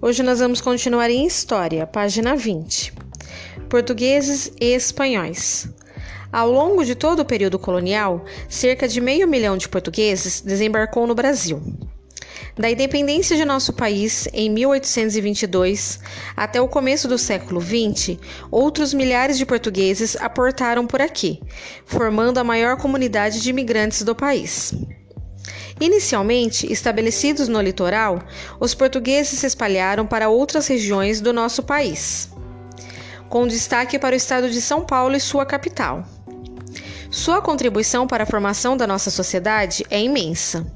Hoje nós vamos continuar em História, página 20. Portugueses e espanhóis. Ao longo de todo o período colonial, cerca de meio milhão de portugueses desembarcou no Brasil. Da independência de nosso país em 1822 até o começo do século XX, outros milhares de portugueses aportaram por aqui, formando a maior comunidade de imigrantes do país. Inicialmente estabelecidos no litoral, os portugueses se espalharam para outras regiões do nosso país, com destaque para o estado de São Paulo e sua capital. Sua contribuição para a formação da nossa sociedade é imensa.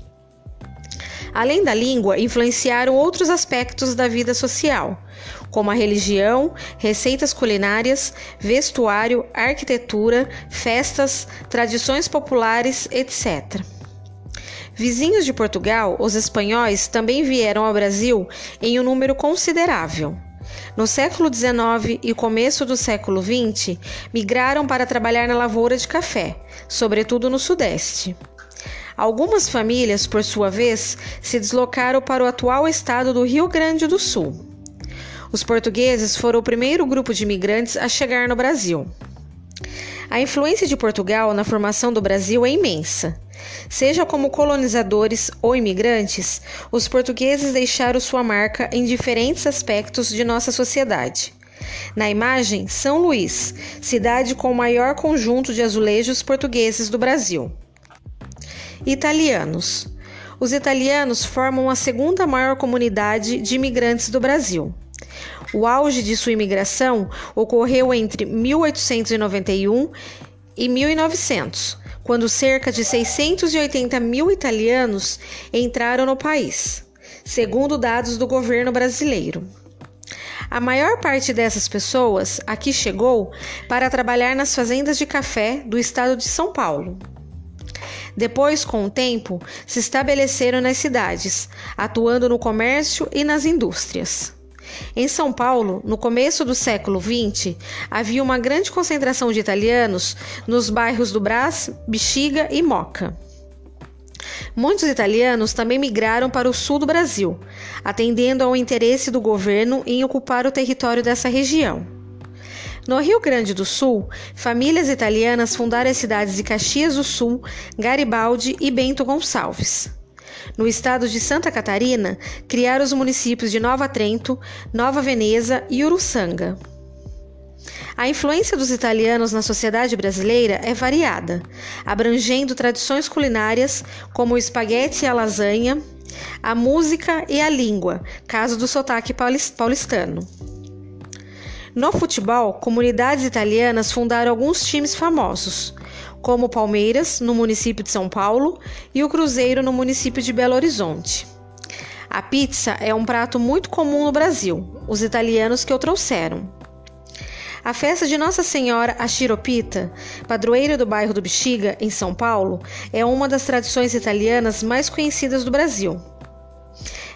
Além da língua, influenciaram outros aspectos da vida social, como a religião, receitas culinárias, vestuário, arquitetura, festas, tradições populares, etc. Vizinhos de Portugal, os espanhóis também vieram ao Brasil em um número considerável. No século XIX e começo do século XX, migraram para trabalhar na lavoura de café, sobretudo no Sudeste. Algumas famílias, por sua vez, se deslocaram para o atual estado do Rio Grande do Sul. Os portugueses foram o primeiro grupo de imigrantes a chegar no Brasil. A influência de Portugal na formação do Brasil é imensa. Seja como colonizadores ou imigrantes, os portugueses deixaram sua marca em diferentes aspectos de nossa sociedade. Na imagem, São Luís, cidade com o maior conjunto de azulejos portugueses do Brasil. Italianos. Os italianos formam a segunda maior comunidade de imigrantes do Brasil. O auge de sua imigração ocorreu entre 1891 e 1900, quando cerca de 680 mil italianos entraram no país, segundo dados do governo brasileiro. A maior parte dessas pessoas aqui chegou para trabalhar nas fazendas de café do estado de São Paulo. Depois, com o tempo, se estabeleceram nas cidades, atuando no comércio e nas indústrias. Em São Paulo, no começo do século XX, havia uma grande concentração de italianos nos bairros do Brás, Bexiga e Moca. Muitos italianos também migraram para o sul do Brasil, atendendo ao interesse do governo em ocupar o território dessa região. No Rio Grande do Sul, famílias italianas fundaram as cidades de Caxias do Sul, Garibaldi e Bento Gonçalves. No estado de Santa Catarina, criaram os municípios de Nova Trento, Nova Veneza e Uruçanga. A influência dos italianos na sociedade brasileira é variada, abrangendo tradições culinárias como o espaguete e a lasanha, a música e a língua, caso do sotaque paulistano. No futebol, comunidades italianas fundaram alguns times famosos, como o Palmeiras, no município de São Paulo, e o Cruzeiro, no município de Belo Horizonte. A pizza é um prato muito comum no Brasil, os italianos que o trouxeram. A festa de Nossa Senhora Achiropita, padroeira do bairro do Bexiga, em São Paulo, é uma das tradições italianas mais conhecidas do Brasil.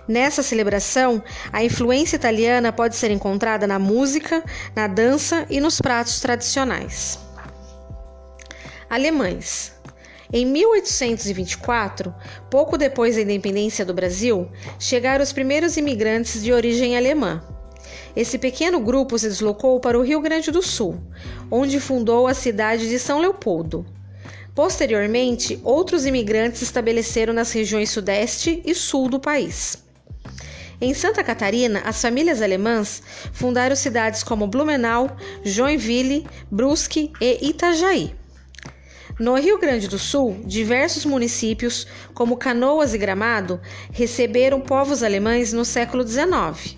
Nessa celebração, a influência italiana pode ser encontrada na música, na dança e nos pratos tradicionais alemães. Em 1824, pouco depois da independência do Brasil, chegaram os primeiros imigrantes de origem alemã. Esse pequeno grupo se deslocou para o Rio Grande do Sul, onde fundou a cidade de São Leopoldo. Posteriormente, outros imigrantes se estabeleceram nas regiões Sudeste e Sul do país. Em Santa Catarina, as famílias alemãs fundaram cidades como Blumenau, Joinville, Brusque e Itajaí. No Rio Grande do Sul, diversos municípios, como Canoas e Gramado, receberam povos alemães no século XIX.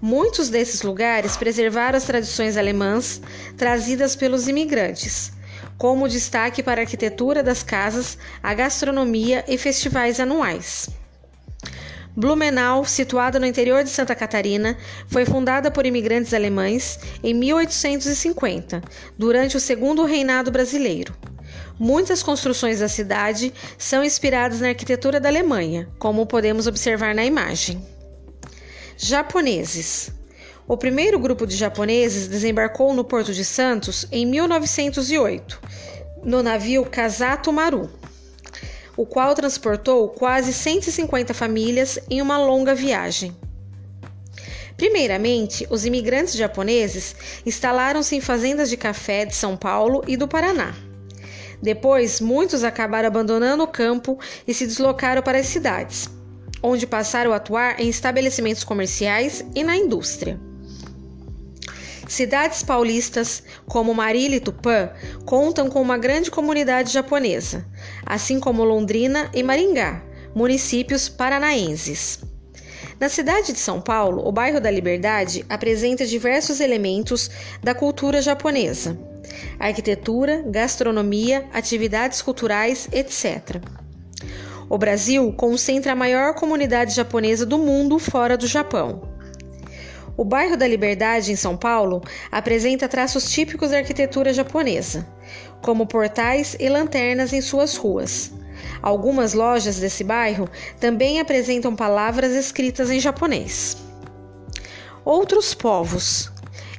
Muitos desses lugares preservaram as tradições alemãs trazidas pelos imigrantes, como destaque para a arquitetura das casas, a gastronomia e festivais anuais. Blumenau, situada no interior de Santa Catarina, foi fundada por imigrantes alemães em 1850, durante o segundo reinado brasileiro. Muitas construções da cidade são inspiradas na arquitetura da Alemanha, como podemos observar na imagem. Japoneses. O primeiro grupo de japoneses desembarcou no Porto de Santos em 1908, no navio Kazato Maru, o qual transportou quase 150 famílias em uma longa viagem. Primeiramente, os imigrantes japoneses instalaram-se em fazendas de café de São Paulo e do Paraná. Depois, muitos acabaram abandonando o campo e se deslocaram para as cidades, onde passaram a atuar em estabelecimentos comerciais e na indústria. Cidades paulistas como Marília e Tupã contam com uma grande comunidade japonesa, assim como Londrina e Maringá, municípios paranaenses. Na cidade de São Paulo, o bairro da Liberdade apresenta diversos elementos da cultura japonesa: arquitetura, gastronomia, atividades culturais, etc. O Brasil concentra a maior comunidade japonesa do mundo fora do Japão. O bairro da Liberdade, em São Paulo, apresenta traços típicos da arquitetura japonesa, como portais e lanternas em suas ruas. Algumas lojas desse bairro também apresentam palavras escritas em japonês. Outros povos.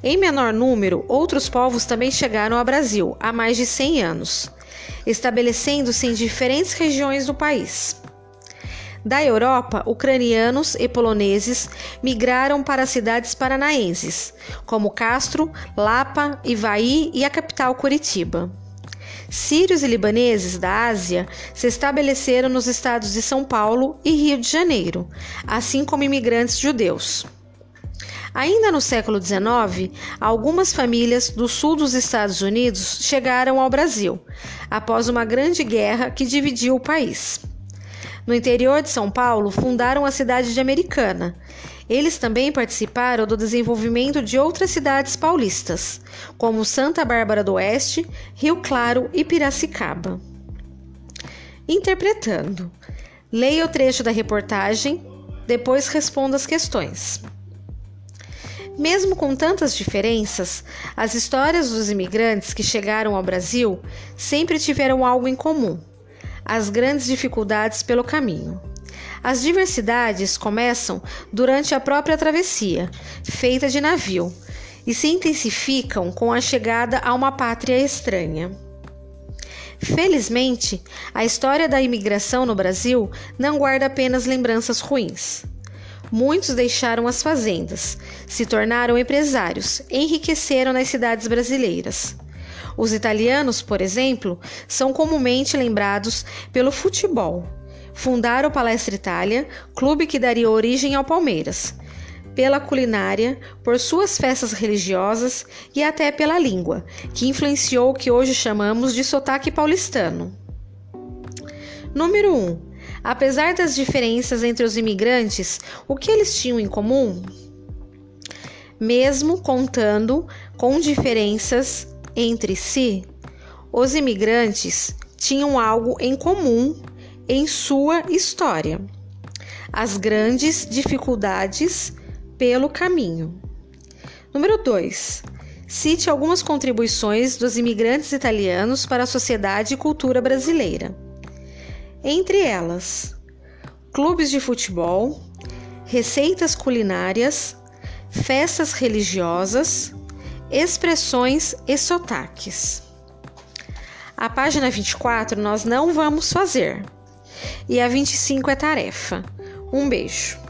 Em menor número, outros povos também chegaram ao Brasil há mais de 100 anos, estabelecendo-se em diferentes regiões do país. Da Europa, ucranianos e poloneses migraram para cidades paranaenses, como Castro, Lapa, Ivaí e a capital Curitiba. Sírios e libaneses da Ásia se estabeleceram nos estados de São Paulo e Rio de Janeiro, assim como imigrantes judeus. Ainda no século XIX, algumas famílias do sul dos Estados Unidos chegaram ao Brasil, após uma grande guerra que dividiu o país. No interior de São Paulo, fundaram a cidade de Americana. Eles também participaram do desenvolvimento de outras cidades paulistas, como Santa Bárbara do Oeste, Rio Claro e Piracicaba. Interpretando. Leia o trecho da reportagem, depois responda as questões. Mesmo com tantas diferenças, as histórias dos imigrantes que chegaram ao Brasil sempre tiveram algo em comum as grandes dificuldades pelo caminho. As diversidades começam durante a própria travessia, feita de navio, e se intensificam com a chegada a uma pátria estranha. Felizmente, a história da imigração no Brasil não guarda apenas lembranças ruins. Muitos deixaram as fazendas, se tornaram empresários, enriqueceram nas cidades brasileiras. Os italianos, por exemplo, são comumente lembrados pelo futebol. Fundaram o Palestra Itália, clube que daria origem ao Palmeiras, pela culinária, por suas festas religiosas e até pela língua, que influenciou o que hoje chamamos de sotaque paulistano. Número 1. Um, apesar das diferenças entre os imigrantes, o que eles tinham em comum? Mesmo contando com diferenças entre si, os imigrantes tinham algo em comum em sua história: as grandes dificuldades pelo caminho. Número 2. Cite algumas contribuições dos imigrantes italianos para a sociedade e cultura brasileira. Entre elas, clubes de futebol, receitas culinárias, festas religiosas, expressões e sotaques. A página 24 nós não vamos fazer. E a 25 é tarefa. Um beijo.